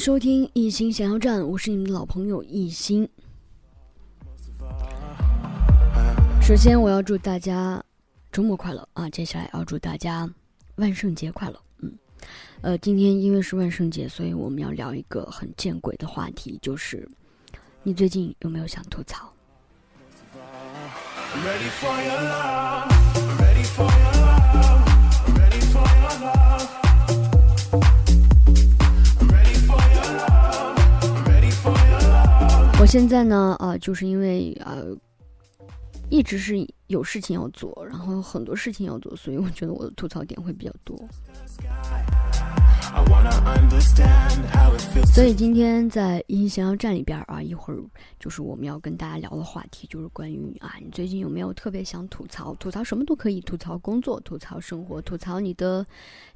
收听《一心想要站》，我是你们的老朋友一心。首先，我要祝大家周末快乐啊！接下来要祝大家万圣节快乐。嗯，呃，今天因为是万圣节，所以我们要聊一个很见鬼的话题，就是你最近有没有想吐槽？Ready for your love. 现在呢，啊、就是因为呃，一直是有事情要做，然后很多事情要做，所以我觉得我的吐槽点会比较多。所以今天在音想要站里边啊，一会儿就是我们要跟大家聊的话题，就是关于啊，你最近有没有特别想吐槽？吐槽什么都可以，吐槽工作，吐槽生活，吐槽你的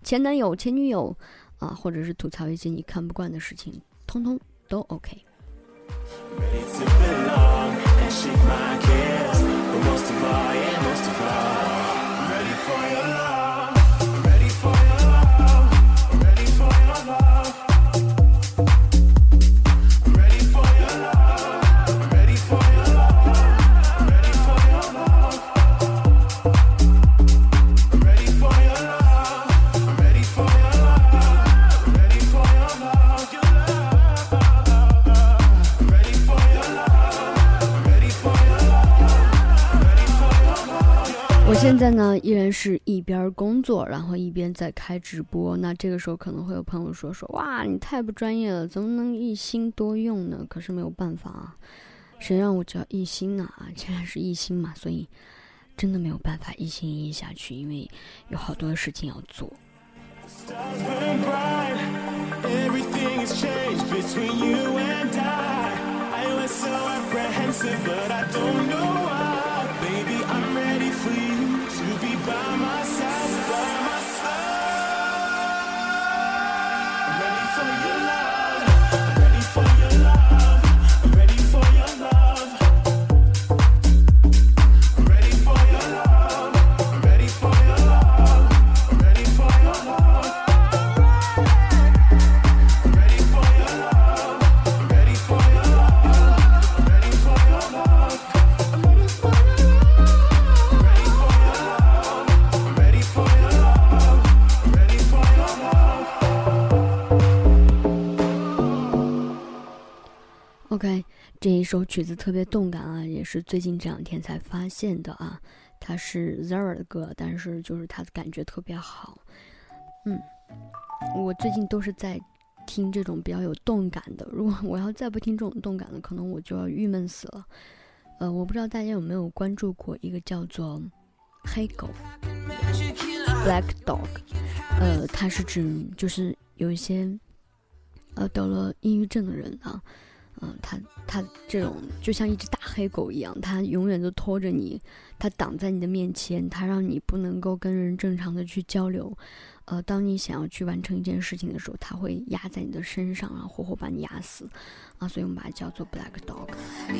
前男友、前女友啊，或者是吐槽一些你看不惯的事情，通通都 OK。Ready to belong and shake my cares. But most of all, yeah, most of all, 现在呢，依然是一边工作，然后一边在开直播。那这个时候可能会有朋友说说，哇，你太不专业了，怎么能一心多用呢？可是没有办法啊，谁让我叫一心呢？啊，既然是一心嘛，所以真的没有办法一心一意下去，因为有好多的事情要做。Stars burn bright. Everything has changed between you and I. I was so apprehensive, but I don't know why. Baby, I'm ready for you to be by my OK，这一首曲子特别动感啊，也是最近这两天才发现的啊。它是 Zara 的歌，但是就是它的感觉特别好。嗯，我最近都是在听这种比较有动感的。如果我要再不听这种动感的，可能我就要郁闷死了。呃，我不知道大家有没有关注过一个叫做黑狗 （Black Dog）。呃，它是指就是有一些呃得了抑郁症的人啊。嗯，它它这种就像一只大黑狗一样，他永远都拖着你，他挡在你的面前，他让你不能够跟人正常的去交流。呃，当你想要去完成一件事情的时候，它会压在你的身上，然后活活把你压死。啊，所以我们把它叫做 black dog。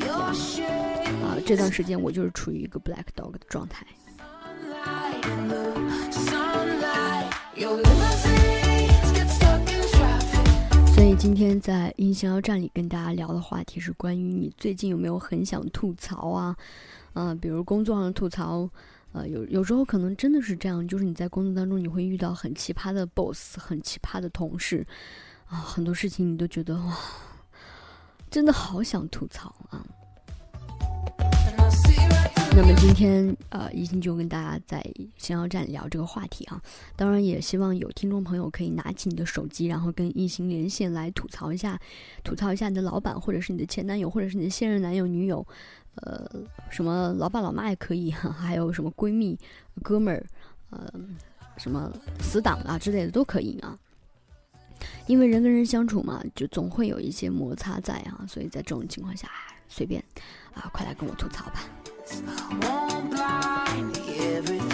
啊，这段时间我就是处于一个 black dog 的状态。在营销站里跟大家聊的话题是关于你最近有没有很想吐槽啊？啊、比如工作上的吐槽，呃，有有时候可能真的是这样，就是你在工作当中你会遇到很奇葩的 boss，很奇葩的同事，啊、很多事情你都觉得哇，真的好想吐槽啊。那么今天呃，一心就跟大家在逍遥站聊这个话题啊。当然也希望有听众朋友可以拿起你的手机，然后跟一心连线来吐槽一下，吐槽一下你的老板，或者是你的前男友，或者是你的现任男友、女友，呃，什么老爸老妈也可以，哈，还有什么闺蜜、哥们儿，呃，什么死党啊之类的都可以啊。因为人跟人相处嘛，就总会有一些摩擦在啊，所以在这种情况下，随便啊，快来跟我吐槽吧。won't blind me everything.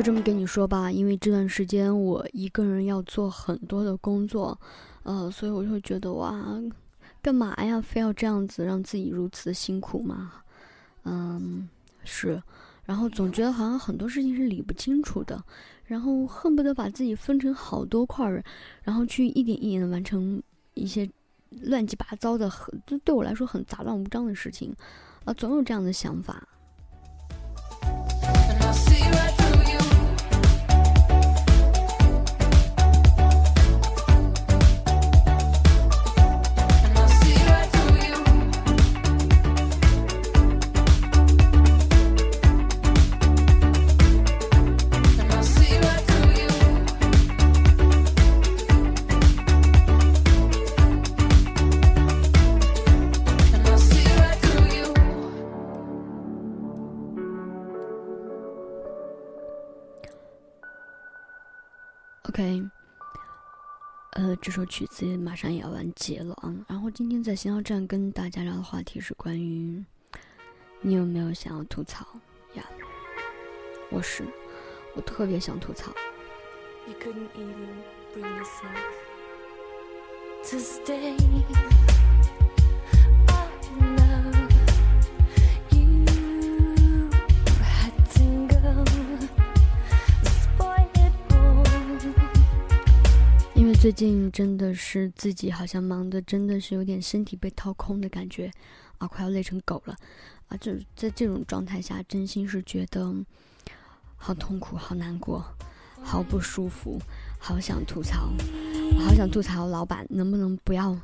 就这么跟你说吧，因为这段时间我一个人要做很多的工作，呃，所以我就觉得哇，干嘛呀？非要这样子让自己如此的辛苦吗？嗯，是。然后总觉得好像很多事情是理不清楚的，然后恨不得把自己分成好多块儿，然后去一点一点的完成一些乱七八糟的、很对我来说很杂乱无章的事情，啊，总有这样的想法。这首曲子马上也要完结了啊。然后今天在新奥站跟大家聊的话题是关于你有没有想要吐槽呀？我是，我特别想吐槽。You. 最近真的是自己好像忙的，真的是有点身体被掏空的感觉啊，快要累成狗了啊！就在这种状态下，真心是觉得好痛苦、好难过、好不舒服，好想吐槽，好想吐槽老板能不能不要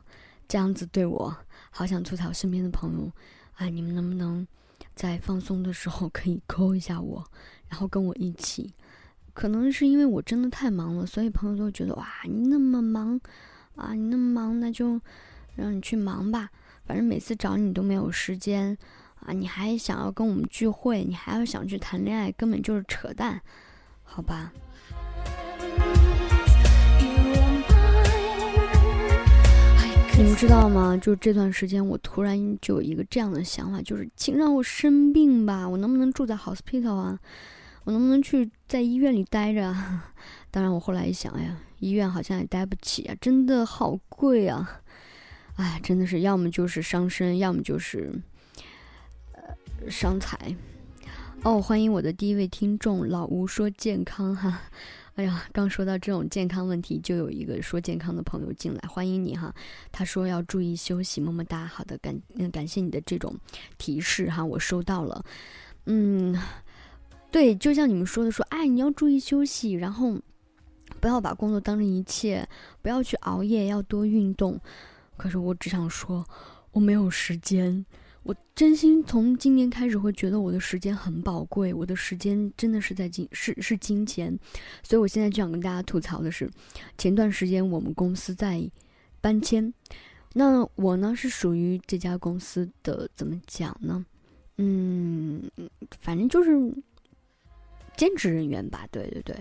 这样子对我，好想吐槽身边的朋友啊，你们能不能在放松的时候可以扣一下我，然后跟我一起。可能是因为我真的太忙了，所以朋友都觉得哇，你那么忙啊，你那么忙，那就让你去忙吧。反正每次找你都没有时间啊，你还想要跟我们聚会，你还要想去谈恋爱，根本就是扯淡，好吧？你们知道吗？就这段时间，我突然就有一个这样的想法，就是请让我生病吧，我能不能住在 hospital 啊？我能不能去在医院里待着啊？当然，我后来一想，哎呀，医院好像也待不起啊，真的好贵啊！哎，真的是要么就是伤身，要么就是呃伤财。哦，欢迎我的第一位听众老吴说健康哈。哎呀，刚说到这种健康问题，就有一个说健康的朋友进来，欢迎你哈。他说要注意休息，么么哒。好的，感嗯感谢你的这种提示哈，我收到了。嗯，对，就像你们说的说，哎，你要注意休息，然后不要把工作当成一切，不要去熬夜，要多运动。可是我只想说，我没有时间。我真心从今年开始会觉得我的时间很宝贵，我的时间真的是在金是是金钱，所以我现在就想跟大家吐槽的是，前段时间我们公司在搬迁，那我呢是属于这家公司的怎么讲呢？嗯，反正就是兼职人员吧，对对对，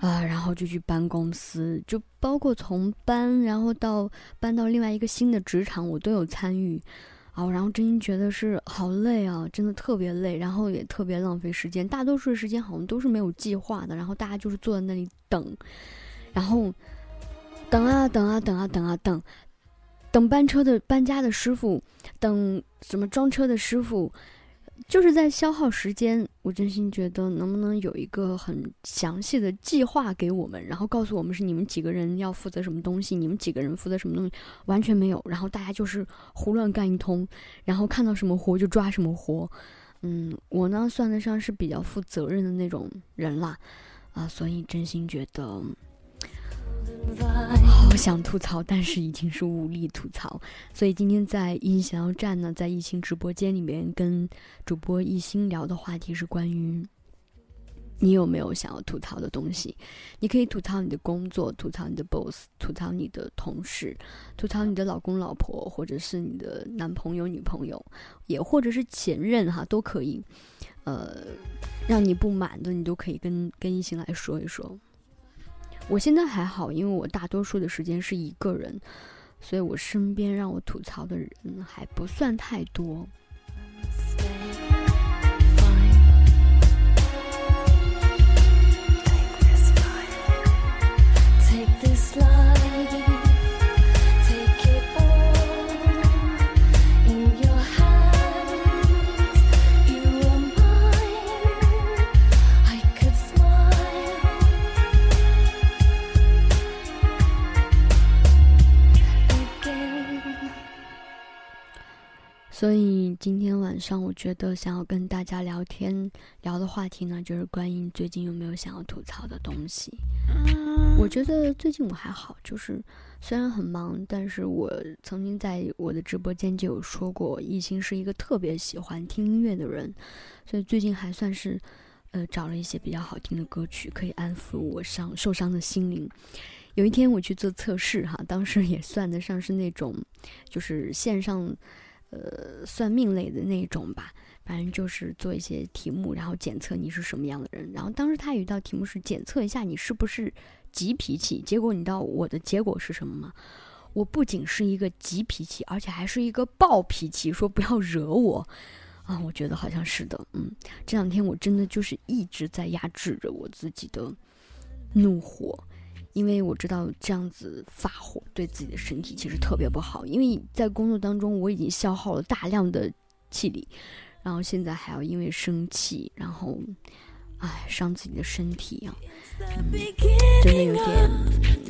啊，然后就去搬公司，就包括从搬，然后到搬到另外一个新的职场，我都有参与。啊，然后真心觉得是好累啊，真的特别累，然后也特别浪费时间。大多数时间好像都是没有计划的，然后大家就是坐在那里等，然后等啊等啊等啊等啊等，等搬车的搬家的师傅，等什么装车的师傅，就是在消耗时间。我真心觉得能不能有一个很详细的计划给我们，然后告诉我们是你们几个人要负责什么东西，你们几个人负责什么东西，完全没有。然后大家就是胡乱干一通，然后看到什么活就抓什么活。嗯，我呢算得上是比较负责任的那种人啦，啊，所以真心觉得。好想吐槽，但是已经是无力吐槽，所以今天在一想要站呢，在疫情直播间里面跟主播一心聊的话题是关于你有没有想要吐槽的东西？你可以吐槽你的工作，吐槽你的 boss，吐槽你的同事，吐槽你的老公老婆，或者是你的男朋友女朋友，也或者是前任哈，都可以。呃，让你不满的，你都可以跟跟一心来说一说。我现在还好，因为我大多数的时间是一个人，所以我身边让我吐槽的人还不算太多。Take this life. Take this life. 所以今天晚上，我觉得想要跟大家聊天聊的话题呢，就是关于最近有没有想要吐槽的东西。我觉得最近我还好，就是虽然很忙，但是我曾经在我的直播间就有说过，艺兴是一个特别喜欢听音乐的人，所以最近还算是呃找了一些比较好听的歌曲，可以安抚我伤受伤的心灵。有一天我去做测试哈，当时也算得上是那种就是线上呃算命类的那种吧，反正就是做一些题目，然后检测你是什么样的人。然后当时他有一道题目是检测一下你是不是急脾气，结果你知道我的结果是什么吗？我不仅是一个急脾气，而且还是一个暴脾气，说不要惹我啊！我觉得好像是的，嗯，这两天我真的就是一直在压制着我自己的怒火。因为我知道这样子发火对自己的身体其实特别不好，因为在工作当中我已经消耗了大量的气力，然后现在还要因为生气，然后，唉，伤自己的身体啊，真的有点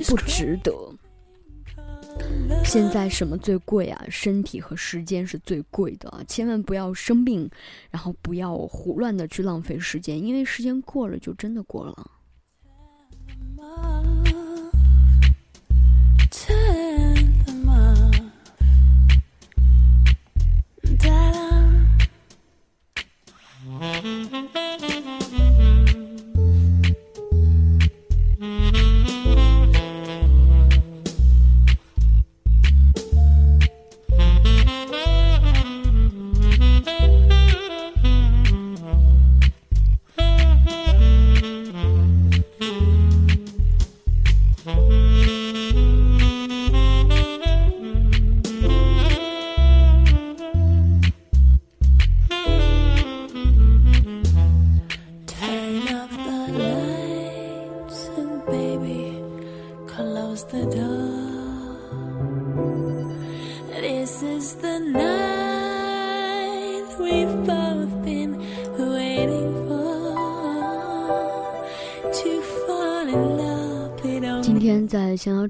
不值得。现在什么最贵啊？身体和时间是最贵的！千万不要生病，然后不要胡乱的去浪费时间，因为时间过了就真的过了。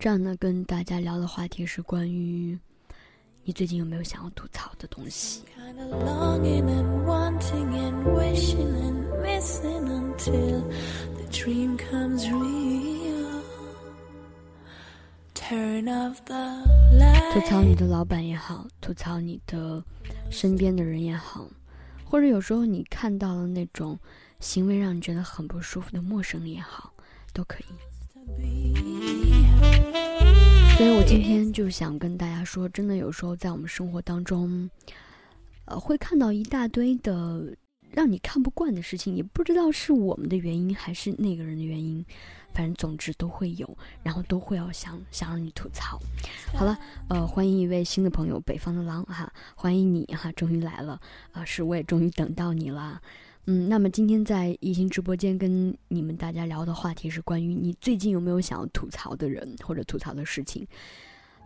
站呢，跟大家聊的话题是关于你最近有没有想要吐槽的东西。吐槽你.的老板也好，吐槽你的身边的人也好，或者有时候你看到了那种行为让你觉得很不舒服的陌生人也好，都可以。所以我今天就想跟大家说，真的有时候在我们生活当中，呃，会看到一大堆的让你看不惯的事情，也不知道是我们的原因还是那个人的原因，反正总之都会有，然后都会要想想让你吐槽。好了，呃，欢迎一位新的朋友，北方的狼哈，欢迎你哈，终于来了啊、是我也终于等到你了。嗯，那么今天在一心直播间跟你们大家聊的话题是关于你最近有没有想要吐槽的人或者吐槽的事情，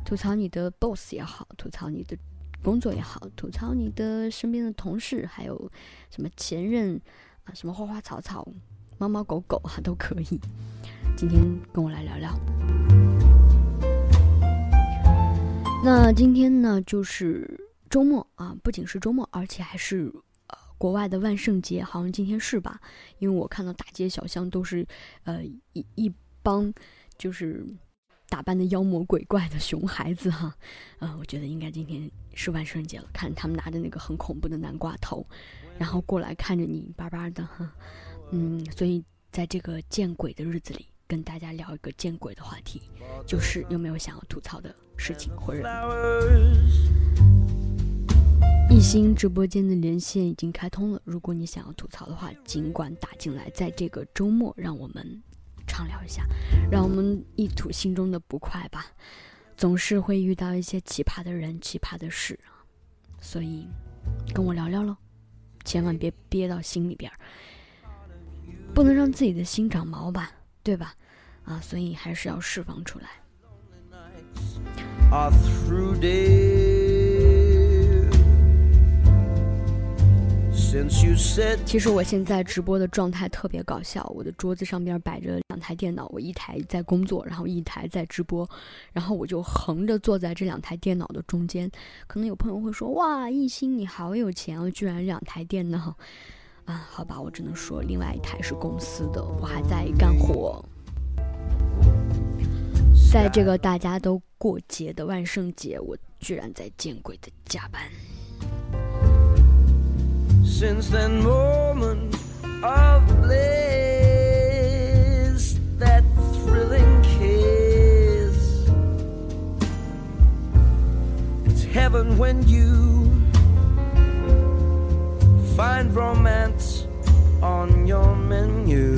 吐槽你的 boss 也好，吐槽你的工作也好，吐槽你的身边的同事，还有什么前任啊，什么花花草草、猫猫狗狗啊都可以。今天跟我来聊聊。那今天呢，就是周末啊，不仅是周末，而且还是国外的万圣节，好像今天是吧？因为我看到大街小巷都是呃一一帮就是打扮的妖魔鬼怪的熊孩子哈，呃，我觉得应该今天是万圣节了，看他们拿着那个很恐怖的南瓜头，然后过来看着你巴巴的哈，嗯，所以在这个见鬼的日子里，跟大家聊一个见鬼的话题，就是有没有想要吐槽的事情或者一心直播间的连线已经开通了，如果你想要吐槽的话，尽管打进来，在这个周末，让我们畅聊一下，让我们一吐心中的不快吧。总是会遇到一些奇葩的人、奇葩的事啊，所以跟我聊聊喽，千万别憋到心里边儿，不能让自己的心长毛吧，对吧？啊，所以还是要释放出来。其实我现在直播的状态特别搞笑，我的桌子上边摆着两台电脑，我一台在工作，然后一台在直播，然后我就横着坐在这两台电脑的中间。可能有朋友会说：“哇，艺兴你好有钱哦，居然两台电脑。”啊，好吧，我只能说另外一台是公司的，我还在干活。在这个大家都过节的万圣节，我居然在见鬼的加班。Since that moment of bliss, that thrilling kiss, it's heaven when you find romance on your menu.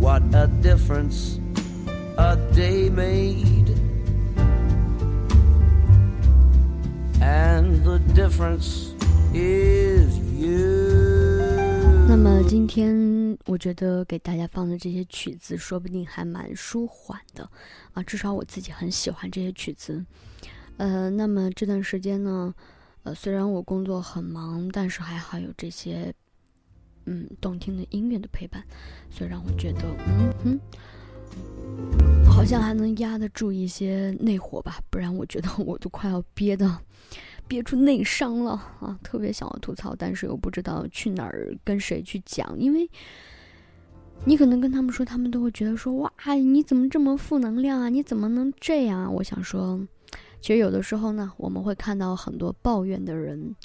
What a difference a day made. And the difference is you. 那么今天我觉得给大家放的这些曲子，说不定还蛮舒缓的啊，至少我自己很喜欢这些曲子。呃，那么这段时间呢，呃，虽然我工作很忙，但是还好有这些嗯动听的音乐的陪伴，所以让我觉得嗯哼，好像还能压得住一些内火吧，不然我觉得我都快要憋的。憋出内伤了啊！特别想要吐槽，但是又不知道去哪儿跟谁去讲，因为你可能跟他们说，他们都会觉得说：“哇，你怎么这么负能量啊？你怎么能这样啊？”我想说，其实有的时候呢，我们会看到很多抱怨的人，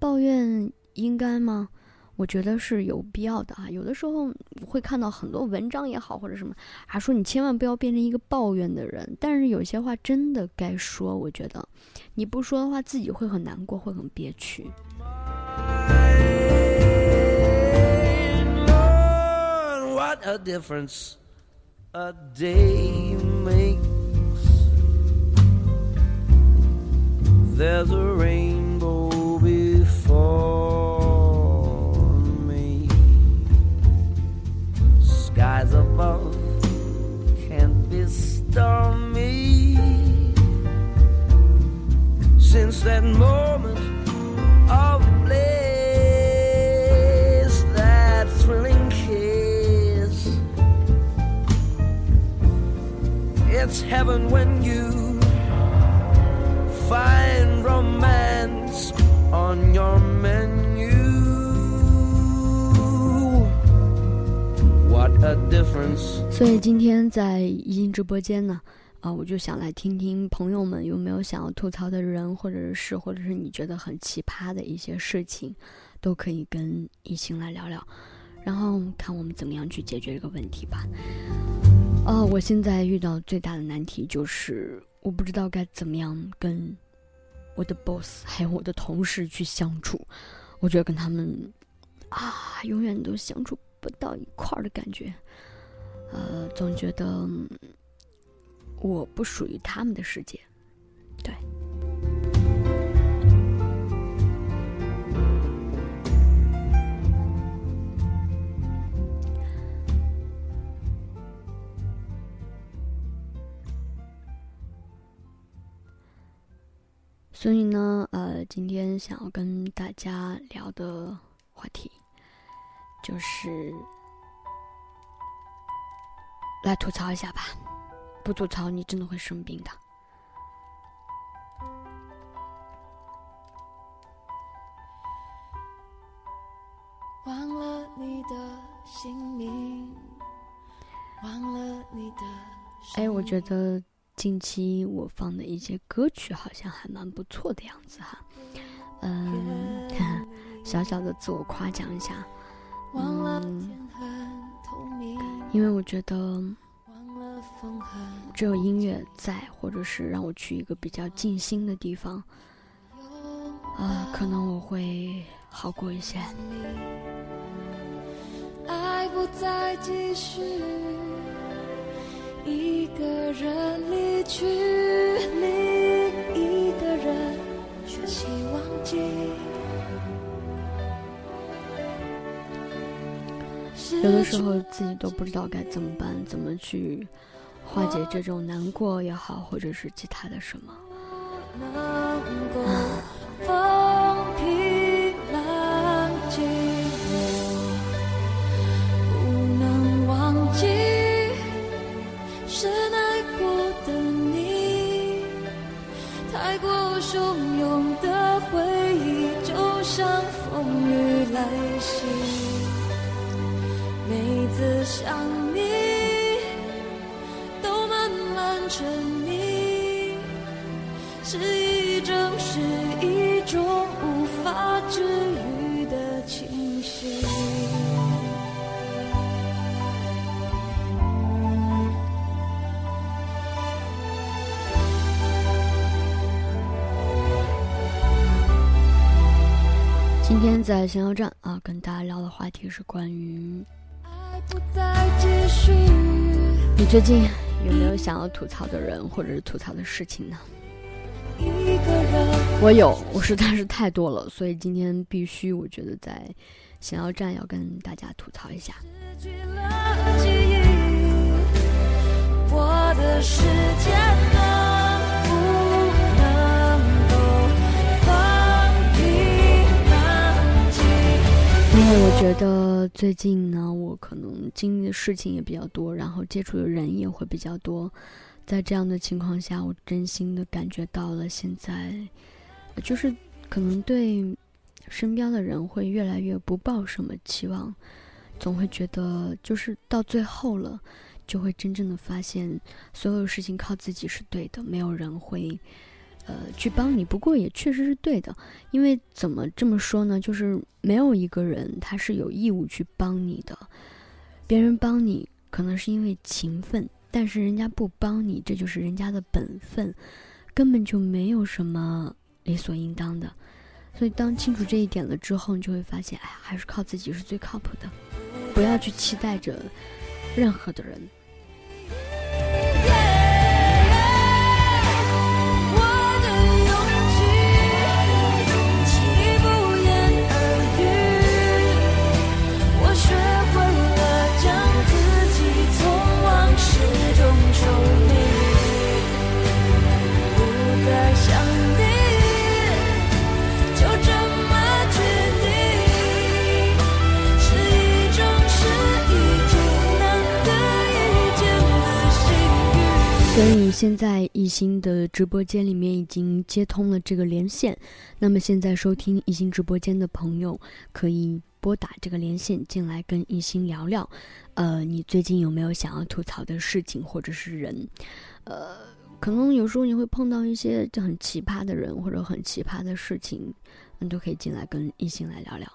抱怨应该吗？我觉得是有必要的啊。有的时候会看到很多文章也好，或者什么，还说你千万不要变成一个抱怨的人。但是有些话真的该说，我觉得你不说的话，自己会很难过，会很憋屈。What a difference a day makes. There's a rain. 直播间呢，啊、我就想来听听朋友们有没有想要吐槽的人，或者是事，或者是你觉得很奇葩的一些事情，都可以跟一心来聊聊，然后看我们怎么样去解决这个问题吧。啊、我现在遇到最大的难题就是我不知道该怎么样跟我的 boss 还有我的同事去相处，我觉得跟他们啊，永远都相处不到一块儿的感觉。呃，总觉得我不属于他们的世界。对，所以呢，呃，今天想要跟大家聊的话题就是来吐槽一下吧，不吐槽你真的会生病的。忘了你的姓名，忘了你的哎，我觉得近期我放的一些歌曲好像还蛮不错的样子哈。嗯，小小的自我夸奖一下，忘了嗯天很透明，因为我觉得只有音乐在，或者是让我去一个比较静心的地方，啊、可能我会好过一些。爱不再继续，一个人离去，另一个人学习忘记。有的时候自己都不知道该怎么办，怎么去化解这种难过也好，或者是其他的什么。能是一种是一种无法治愈的清醒。今天在闲聊站啊，跟大家聊的话题是关于爱不再继续，你最近有没有想要吐槽的人或者是吐槽的事情呢？我有，我实在是太多了，所以今天必须，我觉得在闲聊站要跟大家吐槽一下。我的世界能不能够放平浪静？因为我觉得最近呢，我可能经历的事情也比较多，然后接触的人也会比较多。在这样的情况下，我真心的感觉到了，现在就是可能对身边的人会越来越不抱什么期望，总会觉得就是到最后了，就会真正的发现所有事情靠自己是对的，没有人会呃去帮你。不过也确实是对的，因为怎么这么说呢？就是没有一个人他是有义务去帮你的，别人帮你可能是因为情分。但是人家不帮你，这就是人家的本分，根本就没有什么理所应当的。所以当清楚这一点了之后，你就会发现，哎，还是靠自己是最靠谱的，不要去期待着任何的人。所以现在艺兴的直播间里面已经接通了这个连线，那么现在收听艺兴直播间的朋友可以拨打这个连线进来跟艺兴聊聊，呃，你最近有没有想要吐槽的事情或者是人？呃，可能有时候你会碰到一些就很奇葩的人或者很奇葩的事情，你都可以进来跟艺兴来聊聊。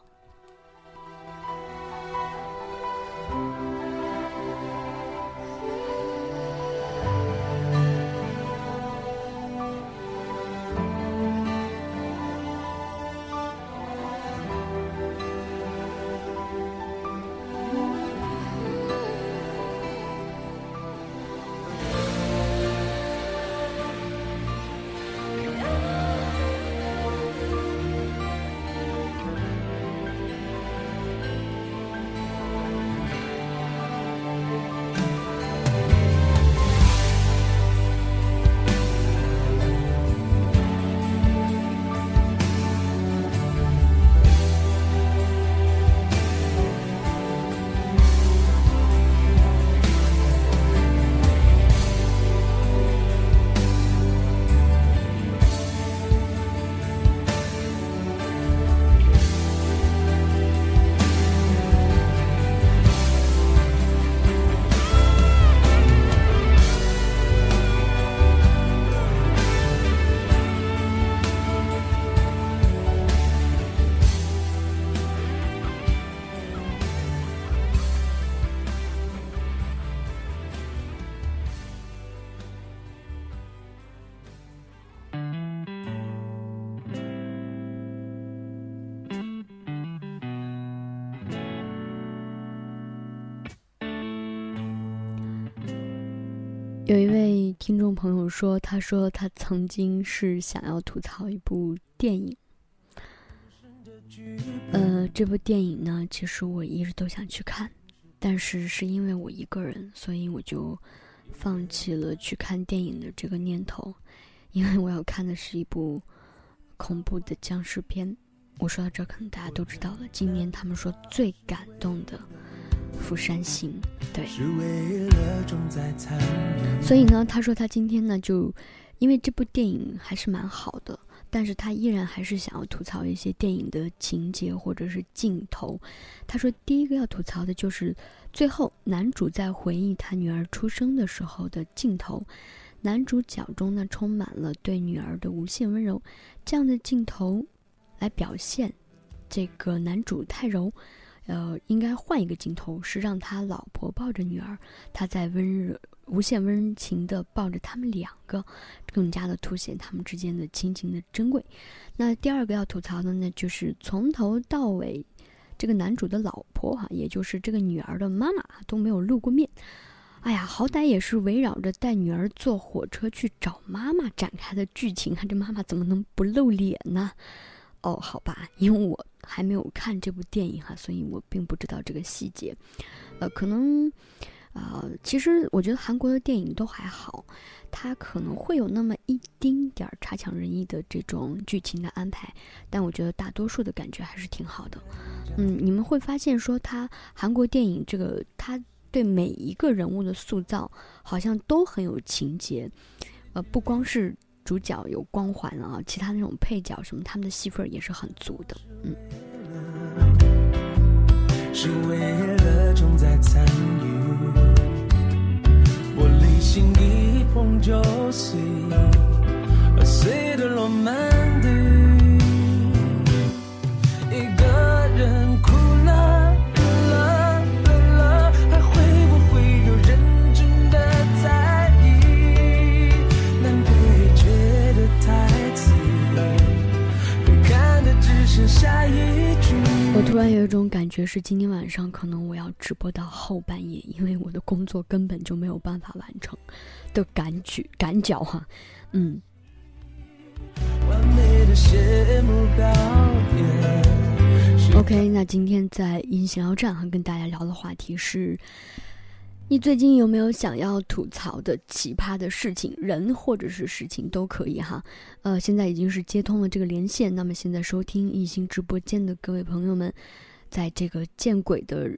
听众朋友说，他说他曾经是想要吐槽一部电影，呃，这部电影呢，其实我一直都想去看，但是是因为我一个人，所以我就放弃了去看电影的这个念头，因为我要看的是一部恐怖的僵尸片。我说到这，可能大家都知道了。今年他们说最感动的《釜山行》，对，是为了重在参与。所以呢，他说他今天呢，就因为这部电影还是蛮好的，但是他依然还是想要吐槽一些电影的情节或者是镜头。他说第一个要吐槽的就是最后男主在回忆他女儿出生的时候的镜头，男主角中呢充满了对女儿的无限温柔，这样的镜头来表现这个男主太柔。呃，应该换一个镜头，是让他老婆抱着女儿，他在温热、无限温情的抱着他们两个，更加的凸显他们之间的亲情的珍贵。那第二个要吐槽的呢，就是从头到尾，这个男主的老婆哈、也就是这个女儿的妈妈都没有露过面。哎呀，好歹也是围绕着带女儿坐火车去找妈妈展开的剧情，啊，这妈妈怎么能不露脸呢？哦，好吧，因为我还没有看这部电影哈，所以我并不知道这个细节。呃，可能，呃，其实我觉得韩国的电影都还好，它可能会有那么一丁点儿差强人意的这种剧情的安排，但我觉得大多数的感觉还是挺好的。嗯，你们会发现说，它韩国电影这个它对每一个人物的塑造好像都很有情节，呃，不光是。主角有光环啊，其他那种配角什么，他们的戏份也是很足的。嗯，是为了重在参与。玻璃心一碰就碎，而碎的落满地。我突然有一种感觉是，今天晚上可能我要直播到后半夜，因为我的工作根本就没有办法完成的感觉感脚哈、嗯，OK，那今天在音闲聊站哈，跟大家聊的话题是：你最近有没有想要吐槽的奇葩的事情，人或者是事情都可以哈。呃，现在已经是接通了这个连线，那么现在收听艺兴直播间的各位朋友们，在这个见鬼的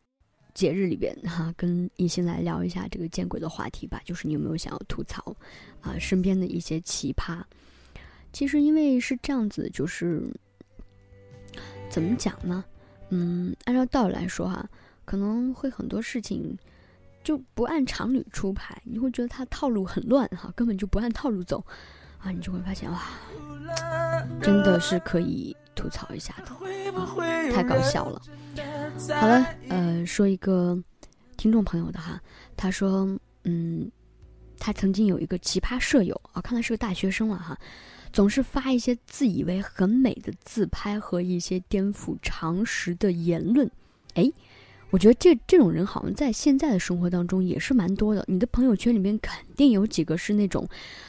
节日里边哈，跟艺兴来聊一下这个见鬼的话题吧，就是你有没有想要吐槽啊、身边的一些奇葩？其实因为是这样子，就是怎么讲呢？嗯，按照道理来说哈、可能会很多事情就不按常理出牌，你会觉得他套路很乱哈、根本就不按套路走啊，你就会发现哇，真的是可以吐槽一下的，啊、太搞笑了。好了，呃，说一个听众朋友的哈，他说，嗯，他曾经有一个奇葩舍友啊，看来是个大学生了哈，总是发一些自以为很美的自拍和一些颠覆常识的言论。哎，我觉得这这种人好像在现在的生活当中也是蛮多的。你的朋友圈里面肯定有几个是那种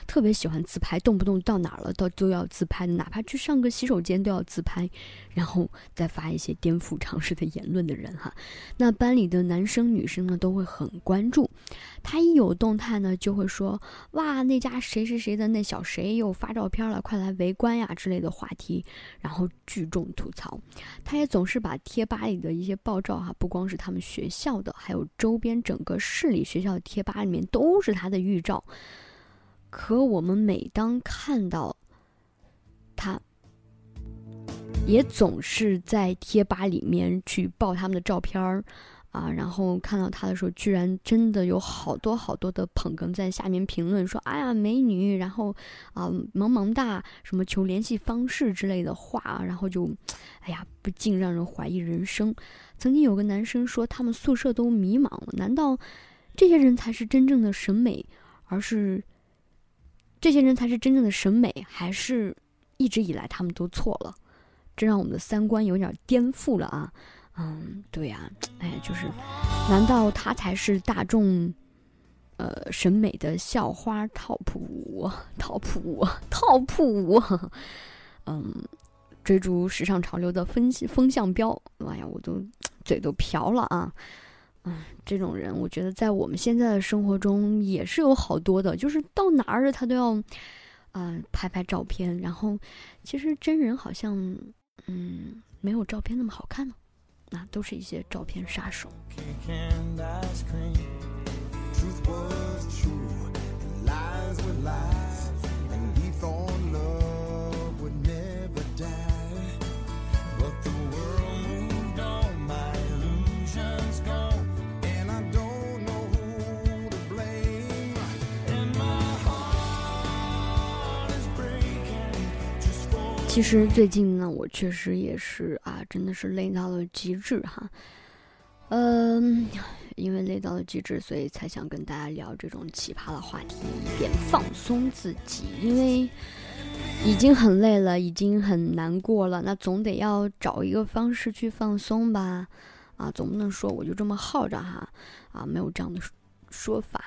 特别喜欢自拍，动不动到哪儿了到都要自拍的，哪怕去上个洗手间都要自拍，然后再发一些颠覆常识的言论的人哈。那班里的男生女生呢都会很关注，他一有动态呢就会说哇那家谁谁谁的那小谁又发照片了，快来围观呀之类的话题，然后聚众吐槽。他也总是把贴吧里的一些爆照哈，不光是他们学校的，还有周边整个市里学校的贴吧里面都是他的预照。可我们每当看到他，也总是在贴吧里面去爆他们的照片儿。啊，然后看到他的时候，居然真的有好多好多的捧哏在下面评论说：“哎呀，美女！”然后啊，萌萌哒，什么求联系方式之类的话，然后就，哎呀，不禁让人怀疑人生。曾经有个男生说，他们宿舍都迷茫了，难道这些人才是真正的审美，而是这些人才是真正的审美，还是一直以来他们都错了？这让我们的三观有点颠覆了啊！嗯，对呀、哎，就是，难道他才是大众，呃，审美的校花 top 五，top 五，top 五？嗯，追逐时尚潮流的风风向标，哎呀，我都嘴都瓢了啊！嗯，这种人，我觉得在我们现在的生活中也是有好多的，就是到哪儿他都要，啊、拍拍照片，然后其实真人好像，嗯，没有照片那么好看呢。那都是一些照片杀手。其实最近呢，我确实也是啊，真的是累到了极致哈。嗯，因为累到了极致，所以才想跟大家聊这种奇葩的话题，以便放松自己。因为已经很累了，已经很难过了，那总得要找一个方式去放松吧。啊，总不能说我就这么耗着哈，啊，没有这样的说说法。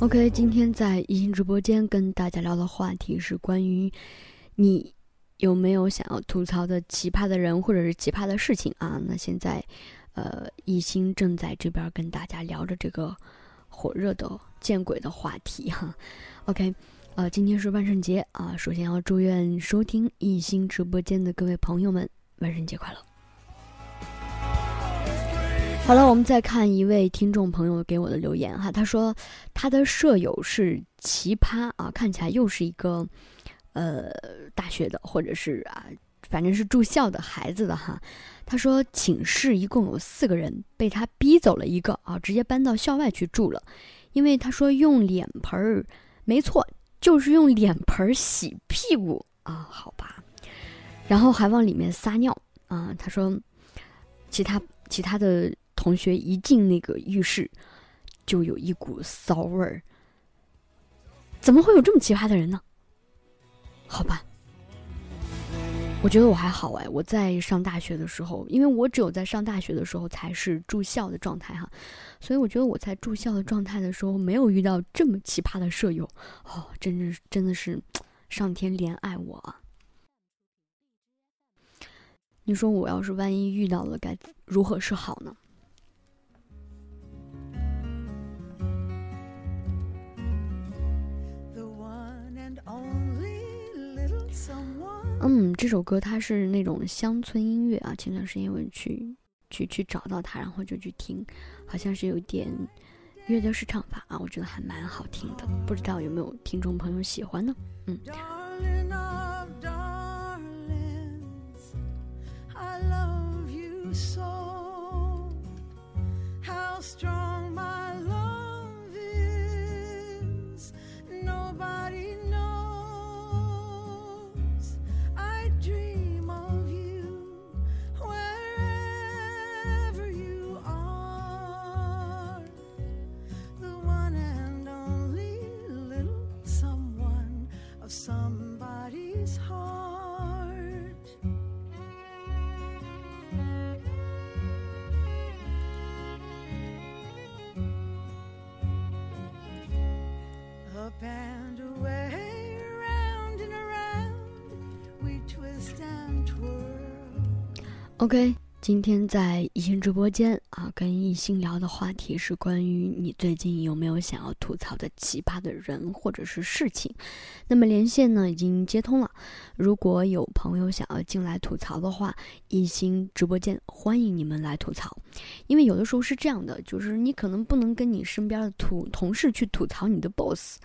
OK，今天在一星直播间跟大家聊的话题是关于你有没有想要吐槽的奇葩的人或者是奇葩的事情啊？那现在，呃，一星正在这边跟大家聊着这个火热的见鬼的话题哈。OK，呃，今天是万圣节啊，首先要祝愿收听一星直播间的各位朋友们万圣节快乐。好了，我们再看一位听众朋友给我的留言哈，他说他的舍友是奇葩啊，看起来又是一个呃大学的或者是啊，反正是住校的孩子的哈。他说寝室一共有四个人，被他逼走了一个啊，直接搬到校外去住了，因为他说用脸盆儿，没错，就是用脸盆儿洗屁股啊，好吧，然后还往里面撒尿啊。他说其他其他的同学一进那个浴室，就有一股骚味儿。怎么会有这么奇葩的人呢？好吧，我觉得我还好哎。我在上大学的时候，因为我只有在上大学的时候才是住校的状态哈，所以我觉得我在住校的状态的时候，没有遇到这么奇葩的舍友哦，真的是真的是上天怜爱我啊！你说我要是万一遇到了，该如何是好呢？嗯，这首歌它是那种乡村音乐啊，前段时间我去去去找到它，然后就去听，好像是有点乐队式唱法啊，我觉得还蛮好听的，不知道有没有听众朋友喜欢呢？Darling OK，今天在一星直播间啊，跟一星聊的话题是关于你最近有没有想要吐槽的奇葩的人或者是事情。那么连线呢已经接通了，如果有朋友想要进来吐槽的话，一星直播间欢迎你们来吐槽。因为有的时候是这样的，就是你可能不能跟你身边的吐同事去吐槽你的 boss，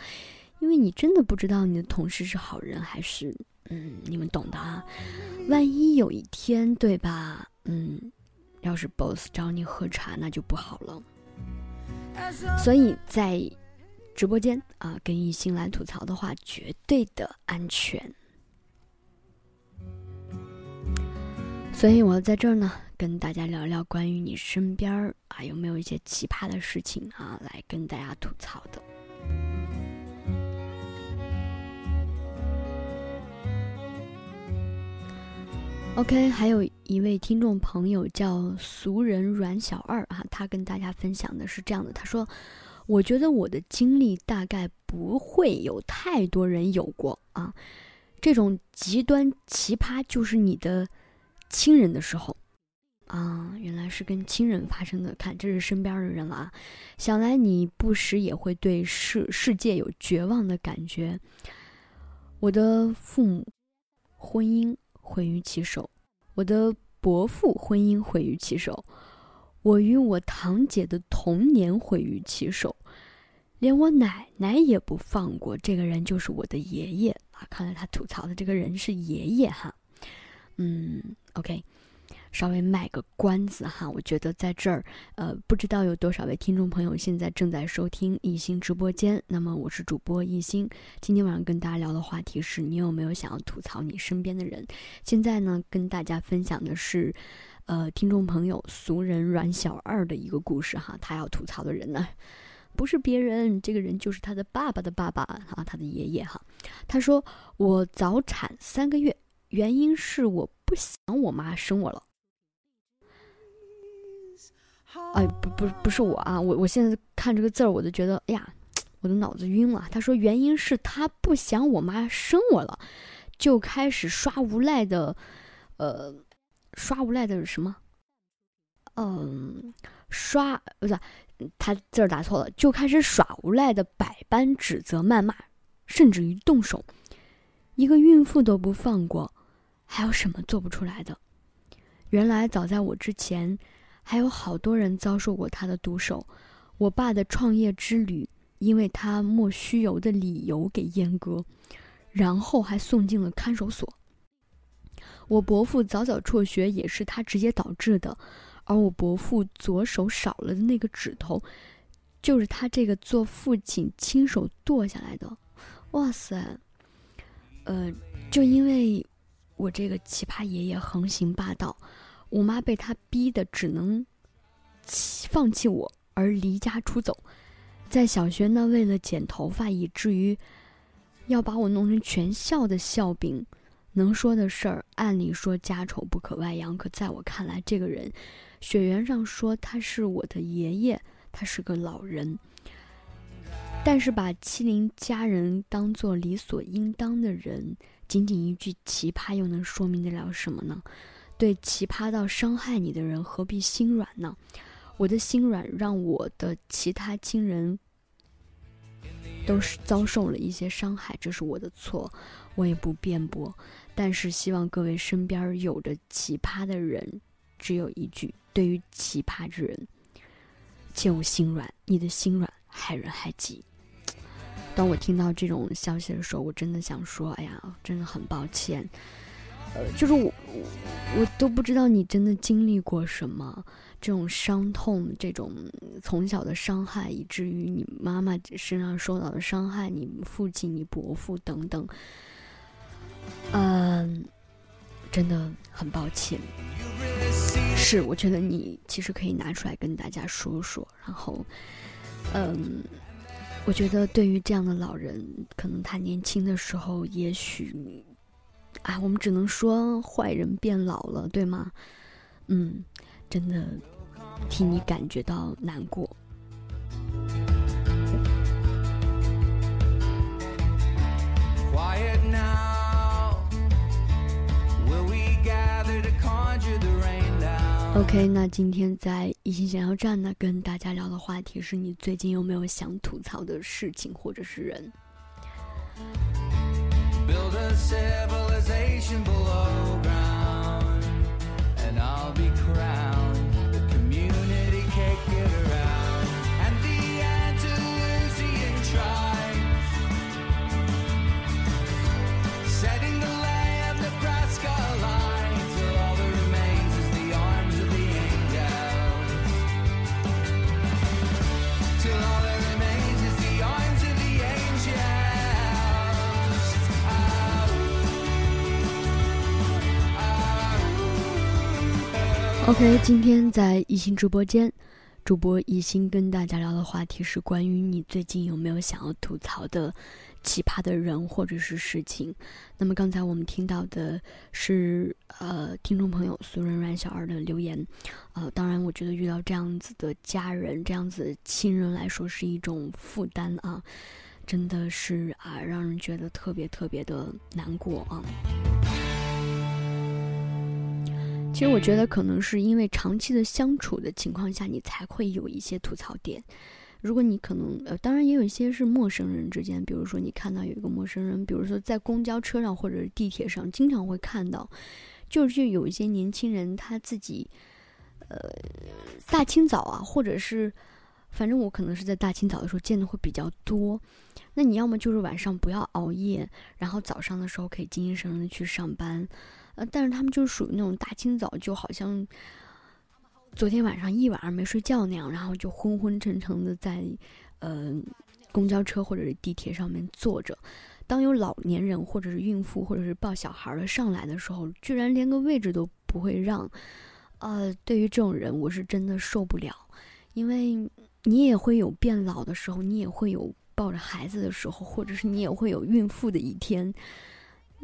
因为你真的不知道你的同事是好人还是嗯，你们懂的啊。万一有一天，对吧？嗯，要是 boss 找你喝茶，那就不好了。所以在直播间啊，跟异性来吐槽的话，绝对的安全。所以我在这儿呢，跟大家聊聊关于你身边啊有没有一些奇葩的事情啊，来跟大家吐槽的。OK，还有一位听众朋友叫俗人阮小二啊，他跟大家分享的是这样的，他说：“我觉得我的经历大概不会有太多人有过啊，这种极端奇葩就是你的亲人的时候啊，原来是跟亲人发生的，看这是身边的人了啊，想来你不时也会对世世界有绝望的感觉。我的父母婚姻毁于其手，我的伯父婚姻毁于其手，我与我堂姐的童年毁于其手，连我奶奶也不放过。这个人就是我的爷爷啊！看来他吐槽的这个人是爷爷哈。嗯，OK，稍微卖个关子哈。我觉得在这儿，呃，不知道有多少位听众朋友现在正在收听艺兴直播间。那么我是主播艺兴，今天晚上跟大家聊的话题是你有没有想要吐槽你身边的人？现在呢，跟大家分享的是，呃，听众朋友俗人阮小二的一个故事哈。他要吐槽的人呢，不是别人，这个人就是他的爸爸的爸爸哈，他的爷爷哈。他说我早产三个月。原因是我不想我妈生我了。哎，不不不是我啊，我我现在看这个字儿，我就觉得，哎呀，我的脑子晕了。他说原因是他不想我妈生我了，就开始刷无赖的，呃，刷无赖的什么？嗯，刷不是他字儿打错了，就开始耍无赖的，百般指责、谩骂，甚至于动手，一个孕妇都不放过。还有什么做不出来的？原来早在我之前，还有好多人遭受过他的毒手。我爸的创业之旅，因为他莫须有的理由给阉割，然后还送进了看守所。我伯父早早辍学也是他直接导致的，而我伯父左手少了的那个指头，就是他这个做父亲亲手剁下来的。哇塞，呃，就因为。我这个奇葩爷爷横行霸道，我妈被他逼的只能放弃我而离家出走。在小学呢，为了剪头发，以至于要把我弄成全校的笑柄。能说的事儿，按理说家丑不可外扬，可在我看来，这个人血缘上说他是我的爷爷，他是个老人。但是把欺凌家人当做理所应当的人。仅仅一句奇葩又能说明得了什么呢？对奇葩到伤害你的人，何必心软呢？我的心软，让我的其他亲人都是遭受了一些伤害，这是我的错，我也不辩驳。但是希望各位身边有着奇葩的人，只有一句：对于奇葩之人，切勿心软，你的心软害人害己。当我听到这种消息的时候，我真的想说：“哎呀，真的很抱歉。”呃，就是我，我我都不知道你真的经历过什么，这种伤痛，这种从小的伤害，以至于你妈妈身上受到的伤害，你父亲、你伯父等等。嗯，真的很抱歉。是，我觉得你其实可以拿出来跟大家说说，然后，嗯。我觉得，对于这样的老人，可能他年轻的时候，也许，啊，我们只能说坏人变老了，对吗？嗯，真的替你感觉到难过。Quiet now. Will we gather to conjure the rain down? OK，那今天在一心想要站呢，跟大家聊的话题是你最近有没有想吐槽的事情或者是人？Build a civilization below OK，今天在一心直播间，主播一心跟大家聊的话题是关于你最近有没有想要吐槽的奇葩的人或者是事情。那么刚才我们听到的是呃听众朋友苏芮阮小二的留言，呃，当然我觉得遇到这样子的家人、这样子亲人来说是一种负担啊，真的是啊让人觉得特别特别的难过啊。其实我觉得可能是因为长期的相处的情况下，你才会有一些吐槽点。如果你可能呃，当然也有一些是陌生人之间，比如说你看到有一个陌生人，比如说在公交车上或者是地铁上，经常会看到，就是有一些年轻人他自己，呃，大清早啊，或者是反正我可能是在大清早的时候见的会比较多。那你要么就是晚上不要熬夜，然后早上的时候可以精神神神的去上班。呃，但是他们就是属于那种大清早就好像昨天晚上一晚上没睡觉那样，然后就昏昏沉沉的在呃公交车或者是地铁上面坐着。当有老年人或者是孕妇或者是抱小孩的上来的时候，居然连个位置都不会让。呃，对于这种人，我是真的受不了，因为你也会有变老的时候，你也会有抱着孩子的时候，或者是你也会有孕妇的一天。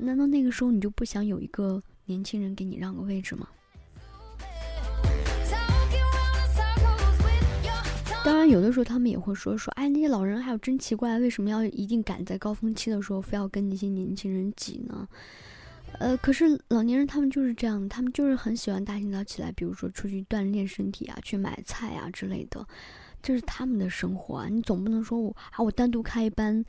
难道那个时候你就不想有一个年轻人给你让个位置吗？当然，有的时候他们也会说说，哎，那些老人还有真奇怪，为什么要一定赶在高峰期的时候非要跟那些年轻人挤呢？呃，可是老年人他们就是这样，他们就是很喜欢大清早起来，比如说出去锻炼身体啊，去买菜啊之类的，这是他们的生活啊。你总不能说我啊，我单独开一班，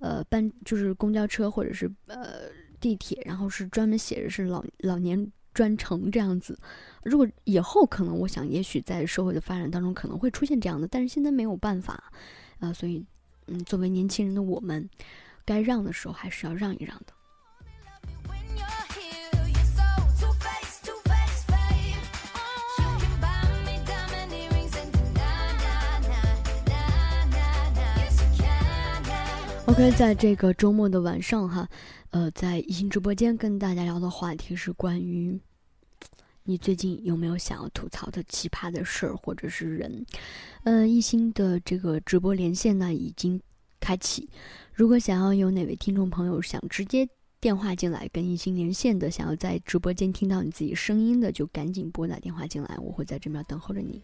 呃，班就是公交车或者是呃。地铁，然后是专门写着是老老年专程这样子。如果以后可能，我想也许在社会的发展当中可能会出现这样的，但是现在没有办法，啊，所以，嗯，作为年轻人的我们，该让的时候还是要让一让的。OK，在这个周末的晚上哈，呃，在一心直播间跟大家聊的话题是关于你最近有没有想要吐槽的奇葩的事儿或者是人。呃，一心的这个直播连线呢已经开启，如果想要有哪位听众朋友想直接电话进来跟一心连线的，想要在直播间听到你自己声音的，就赶紧拨打电话进来，我会在这边等候着你。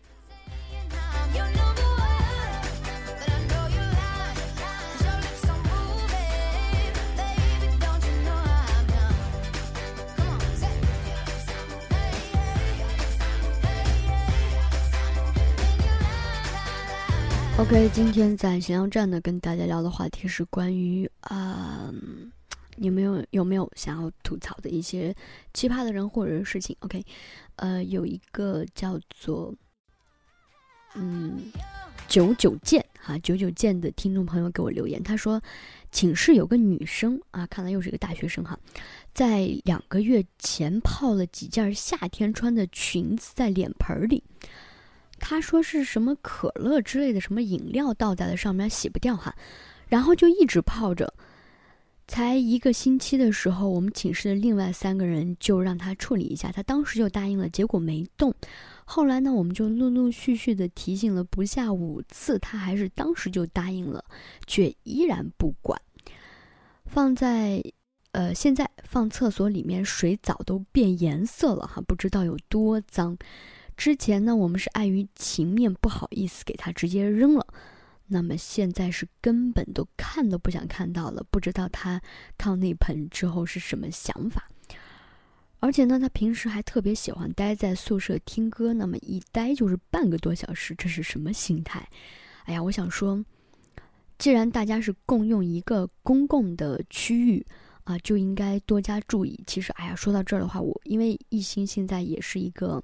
OK，今天在咸阳站呢，跟大家聊的话题是关于啊，有没有有没有想要吐槽的一些奇葩的人或者事情？OK，呃，有一个叫做嗯九九剑哈九九剑的听众朋友给我留言，他说寝室有个女生啊，看来又是一个大学生哈，在两个月前泡了几件夏天穿的裙子在脸盆里。他说是什么可乐之类的什么饮料倒在了上面洗不掉哈，然后就一直泡着。才一个星期的时候，我们寝室的另外三个人就让他处理一下，他当时就答应了，结果没动。后来呢，我们就陆陆续续的提醒了不下五次，他还是当时就答应了，却依然不管。放在呃现在放厕所里面，水澡都变颜色了哈，不知道有多脏。之前呢，我们是碍于情面不好意思给他直接扔了，那么现在是根本都看都不想看到了，不知道他看那盆之后是什么想法。而且呢，他平时还特别喜欢待在宿舍听歌，那么一待就是半个多小时，这是什么心态？哎呀，我想说，既然大家是共用一个公共的区域啊，就应该多加注意。其实，哎呀，说到这儿的话，我因为一心现在也是一个。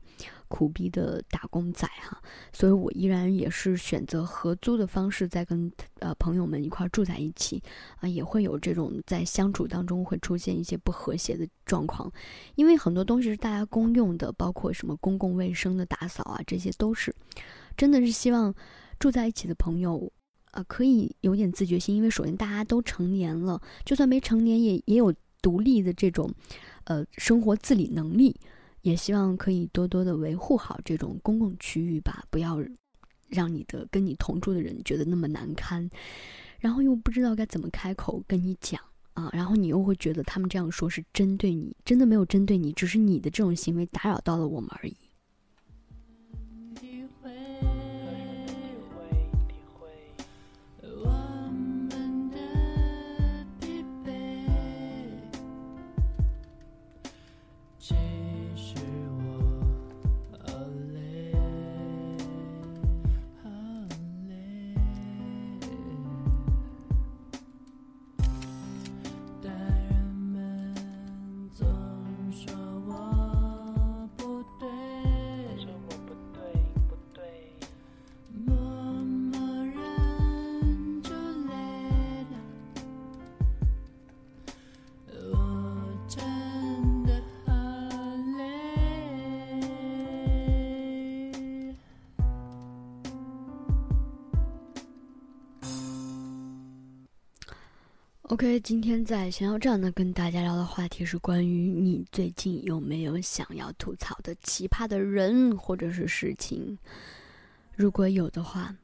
苦逼的打工仔哈，所以我依然也是选择合租的方式，在跟呃朋友们一块住在一起啊，也会有这种在相处当中会出现一些不和谐的状况，因为很多东西是大家公用的，包括什么公共卫生的打扫啊，这些都是，真的是希望住在一起的朋友啊可以有点自觉心，因为首先大家都成年了，就算没成年也也有独立的这种呃生活自理能力。也希望可以多多的维护好这种公共区域吧，不要让你的跟你同住的人觉得那么难堪，然后又不知道该怎么开口跟你讲啊，然后你又会觉得他们这样说是针对你，真的没有针对你，只是你的这种行为打扰到了我们而已。OK，今天在闲聊站呢，跟大家聊的话题是关于你最近有没有想要吐槽的奇葩的人或者是事情。如果有的话，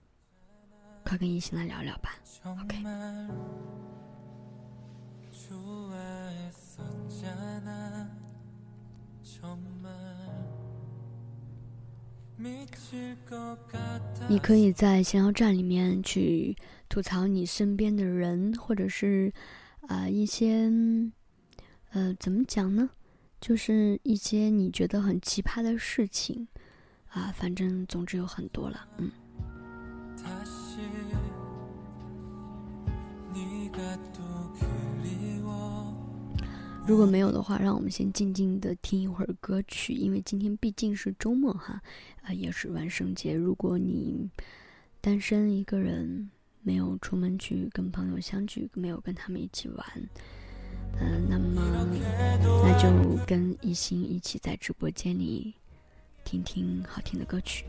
快跟一起来聊聊吧。OK，你可以在闲聊站里面去。吐槽你身边的人，或者是，啊，一些，呃，怎么讲呢？就是一些你觉得很奇葩的事情，啊，反正总之有很多了，嗯。如果没有的话，让我们先静静的听一会儿歌曲，因为今天毕竟是周末哈，啊，也是万圣节，如果你单身一个人。没有出门去跟朋友相聚，没有跟他们一起玩，嗯、那么那就跟一心一起在直播间里听听好听的歌曲。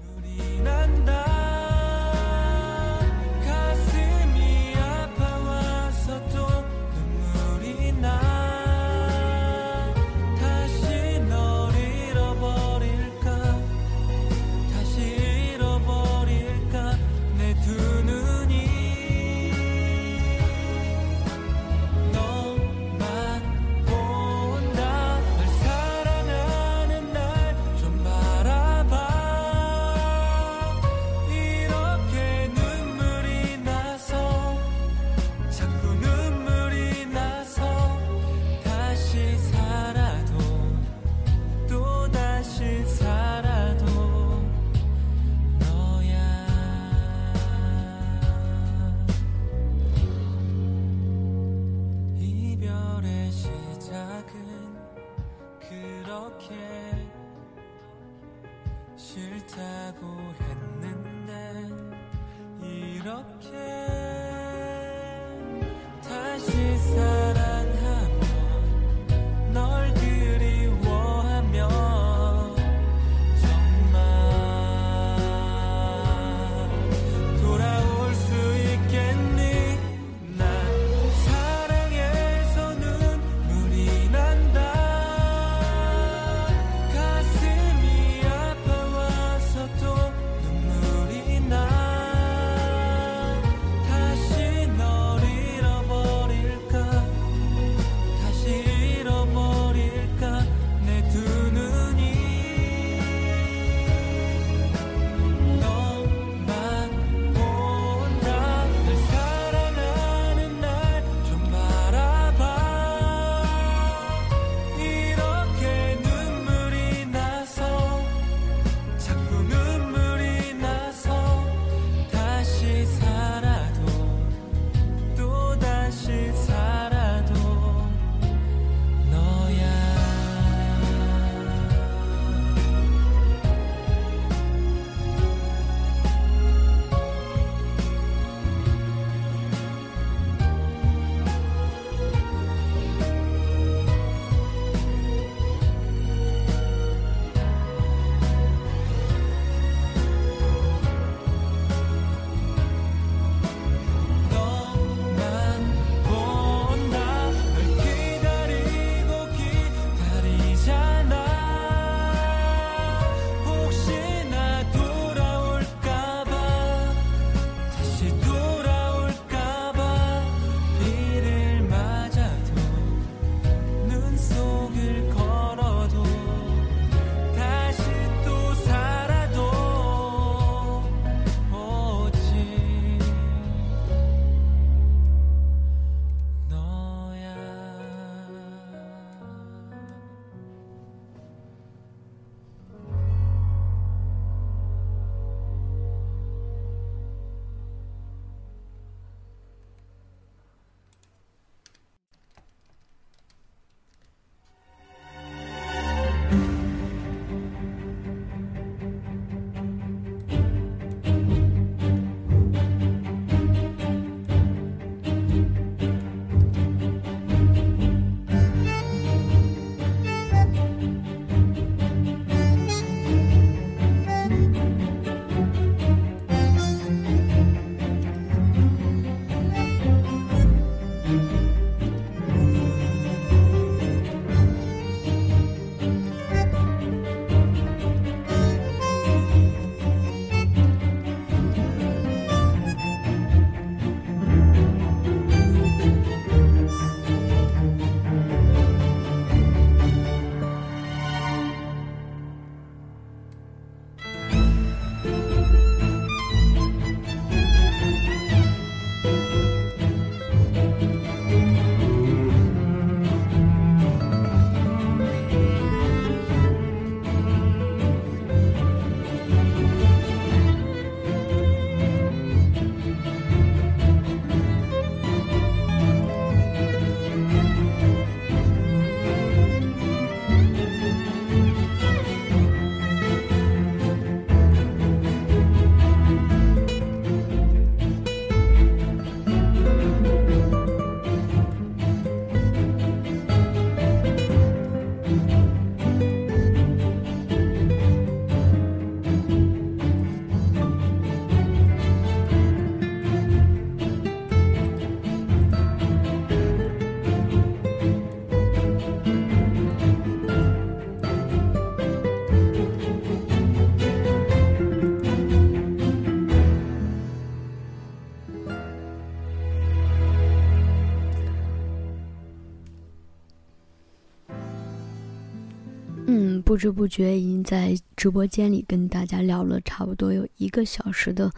不知不觉已经在直播间里跟大家聊了差不多有一个小时的，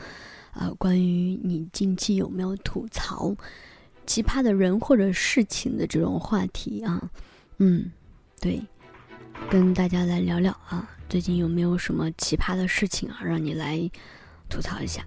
呃，关于你近期有没有吐槽奇葩的人或者事情的这种话题啊。嗯，对，跟大家来聊聊啊，最近有没有什么奇葩的事情啊，让你来吐槽一下？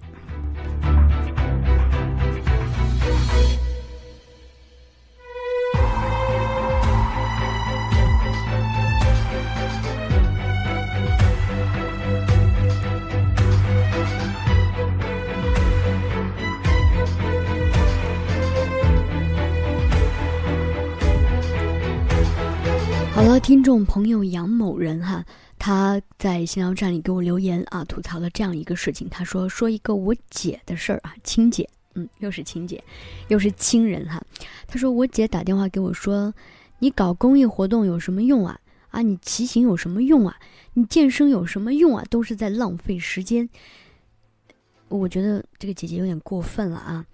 好了，听众朋友杨某人哈，他在新聊站里给我留言啊，吐槽了这样一个事情。他说说一个我姐的事儿啊，亲姐，嗯，又是亲姐，又是亲人哈。他说我姐打电话给我说，你搞公益活动有什么用啊？啊，你骑行有什么用啊？你健身有什么用啊？都是在浪费时间。我觉得这个姐姐有点过分了啊。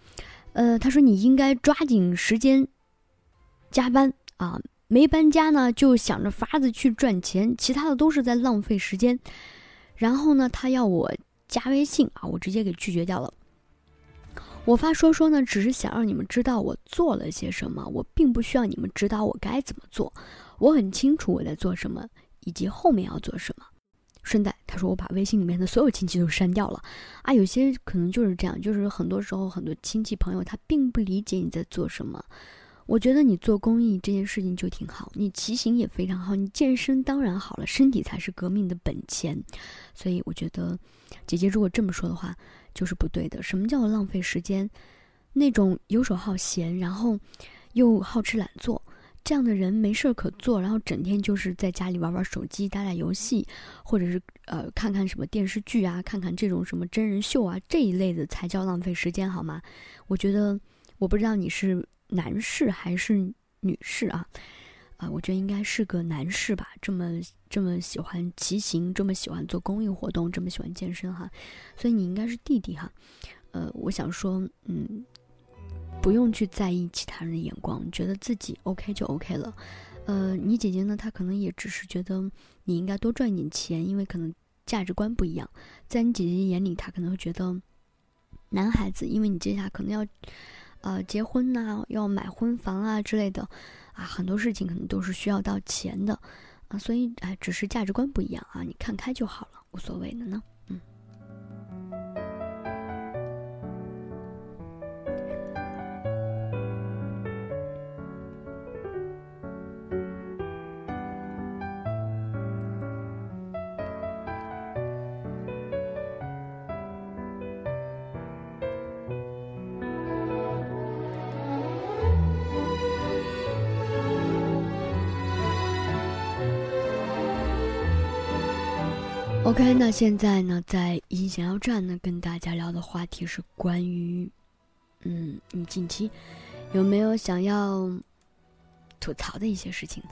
呃，他说你应该抓紧时间加班啊。没搬家呢，就想着法子去赚钱，其他的都是在浪费时间。然后呢，他要我加微信啊，我直接给拒绝掉了。我发说说呢，只是想让你们知道我做了些什么，我并不需要你们指导我该怎么做。我很清楚我在做什么，以及后面要做什么。顺带他说我把微信里面的所有亲戚都删掉了啊，有些可能就是这样，就是很多时候很多亲戚朋友他并不理解你在做什么。我觉得你做公益这件事情就挺好，你骑行也非常好，你健身当然好了，身体才是革命的本钱。所以我觉得，姐姐如果这么说的话，就是不对的。什么叫浪费时间？那种游手好闲，然后又好吃懒做这样的人，没事儿可做，然后整天就是在家里玩玩手机、打打游戏，或者是呃看看什么电视剧啊，看看这种什么真人秀啊这一类的，才叫浪费时间，好吗？我觉得，我不知道你是。男士还是女士啊？啊，我觉得应该是个男士吧。这么这么喜欢骑行，这么喜欢做公益活动，这么喜欢健身哈，所以你应该是弟弟哈。呃，我想说，嗯，不用去在意其他人的眼光，觉得自己 OK 就 OK 了。呃，你姐姐呢，她可能也只是觉得你应该多赚一点钱，因为可能价值观不一样。在你姐姐眼里，她可能会觉得男孩子，因为你接下来可能要。呃，结婚呐，要买婚房啊之类的，啊，很多事情可能都是需要到钱的，啊，所以哎，只是价值观不一样啊，你看开就好了，无所谓的呢。OK，那现在呢，在一想要站呢，跟大家聊的话题是关于，嗯，你近期有没有想要吐槽的一些事情呢？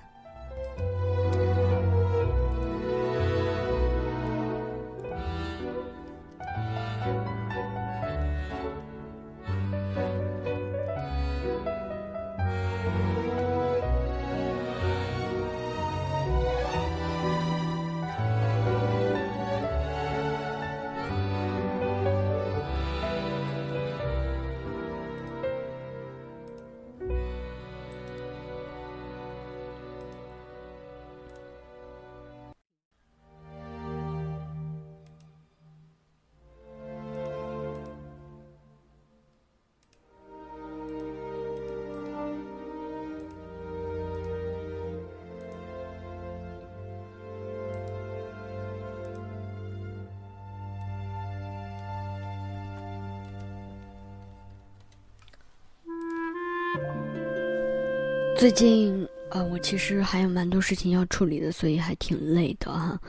最近呃，我其实还有蛮多事情要处理的，所以还挺累的哈。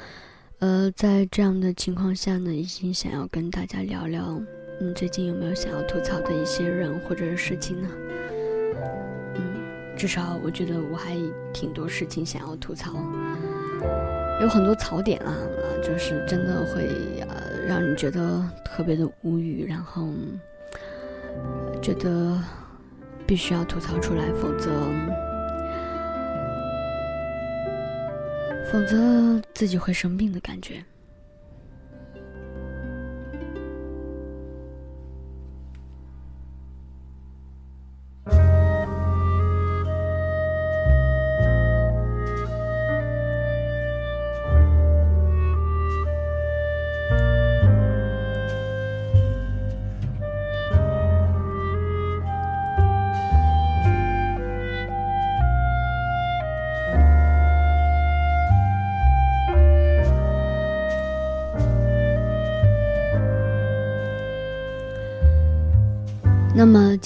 呃，在这样的情况下呢，已经想要跟大家聊聊，嗯，最近有没有想要吐槽的一些人或者事情呢？嗯，至少我觉得我还挺多事情想要吐槽，有很多槽点啊啊，就是真的会呃让你觉得特别的无语，然后觉得。必须要吐槽出来，否则，否则自己会生病的感觉。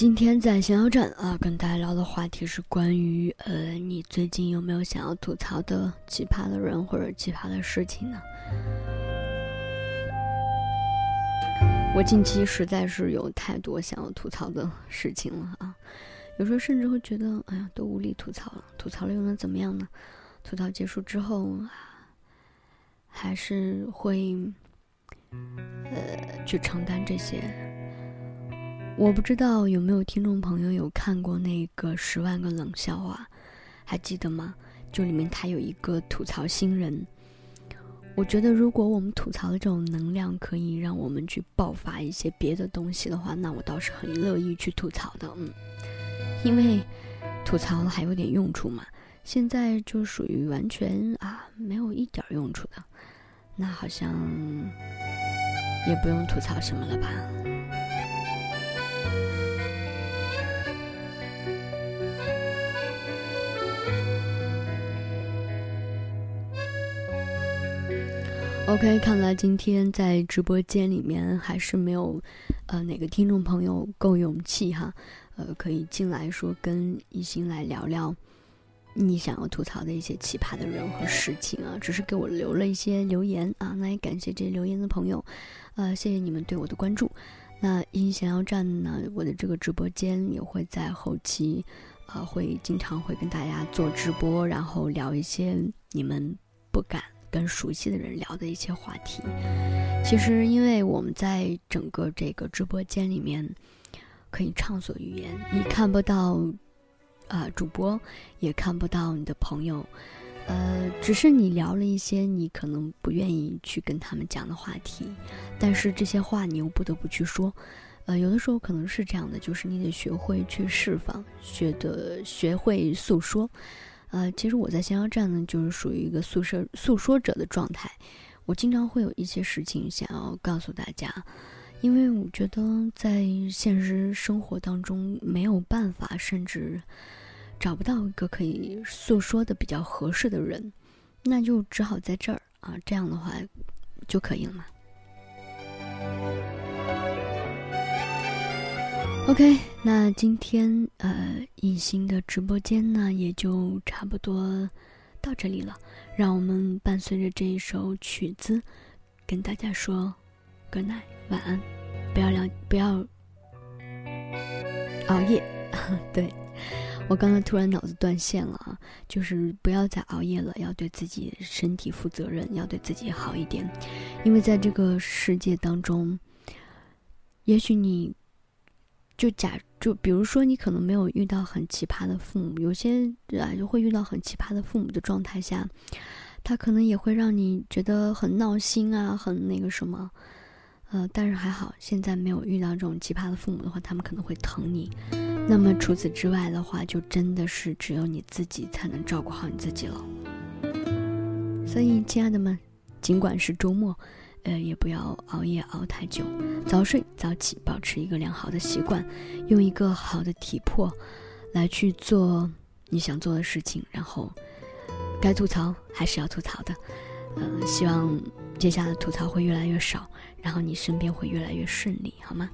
今天在闲聊站啊，跟大家聊的话题是关于呃，你最近有没有想要吐槽的奇葩的人或者奇葩的事情呢？我近期实在是有太多想要吐槽的事情了啊，有时候甚至会觉得，哎呀，都无力吐槽了，吐槽了又能怎么样呢？吐槽结束之后，啊还是会呃去承担这些。我不知道有没有听众朋友有看过那个《十万个冷笑话》，还记得吗？就里面他有一个吐槽新人。我觉得如果我们吐槽的这种能量可以让我们去爆发一些别的东西的话，那我倒是很乐意去吐槽的。嗯，因为吐槽还有点用处嘛。现在就属于完全啊没有一点用处的，那好像也不用吐槽什么了吧。OK，看来今天在直播间里面还是没有，呃，哪个听众朋友够勇气哈，呃，可以进来说跟一心来聊聊你想要吐槽的一些奇葩的人和事情啊，只是给我留了一些留言啊，那也感谢这些留言的朋友，呃，谢谢你们对我的关注。那一心闲聊站呢，我的这个直播间也会在后期，呃，会经常会跟大家做直播，然后聊一些你们不敢。跟熟悉的人聊的一些话题，其实因为我们在整个这个直播间里面可以畅所欲言，你看不到啊、主播，也看不到你的朋友，呃，只是你聊了一些你可能不愿意去跟他们讲的话题，但是这些话你又不得不去说。呃，有的时候可能是这样的，就是你得学会去释放，学的学会诉说。呃，其实我在逍遥站呢，就是属于一个诉说诉说者的状态。我经常会有一些事情想要告诉大家，因为我觉得在现实生活当中没有办法，甚至找不到一个可以诉说的比较合适的人，那就只好在这儿啊，这样的话就可以了嘛。OK，那今天呃一心的直播间呢也就差不多到这里了，让我们伴随着这一首曲子，跟大家说 good night，晚安，不要聊，不要熬夜。对我刚才突然脑子断线了啊，就是不要再熬夜了，要对自己身体负责任，要对自己好一点，因为在这个世界当中，也许你。就假就比如说，你可能没有遇到很奇葩的父母，有些啊就会遇到很奇葩的父母的状态下，他可能也会让你觉得很闹心啊，很那个什么，呃，但是还好，现在没有遇到这种奇葩的父母的话，他们可能会疼你。那么除此之外的话，就真的是只有你自己才能照顾好你自己了。所以，亲爱的们，尽管是周末。呃，也不要熬夜熬太久，早睡早起，保持一个良好的习惯，用一个好的体魄来去做你想做的事情，然后该吐槽还是要吐槽的。嗯、呃，希望接下来吐槽会越来越少，然后你身边会越来越顺利，好吗？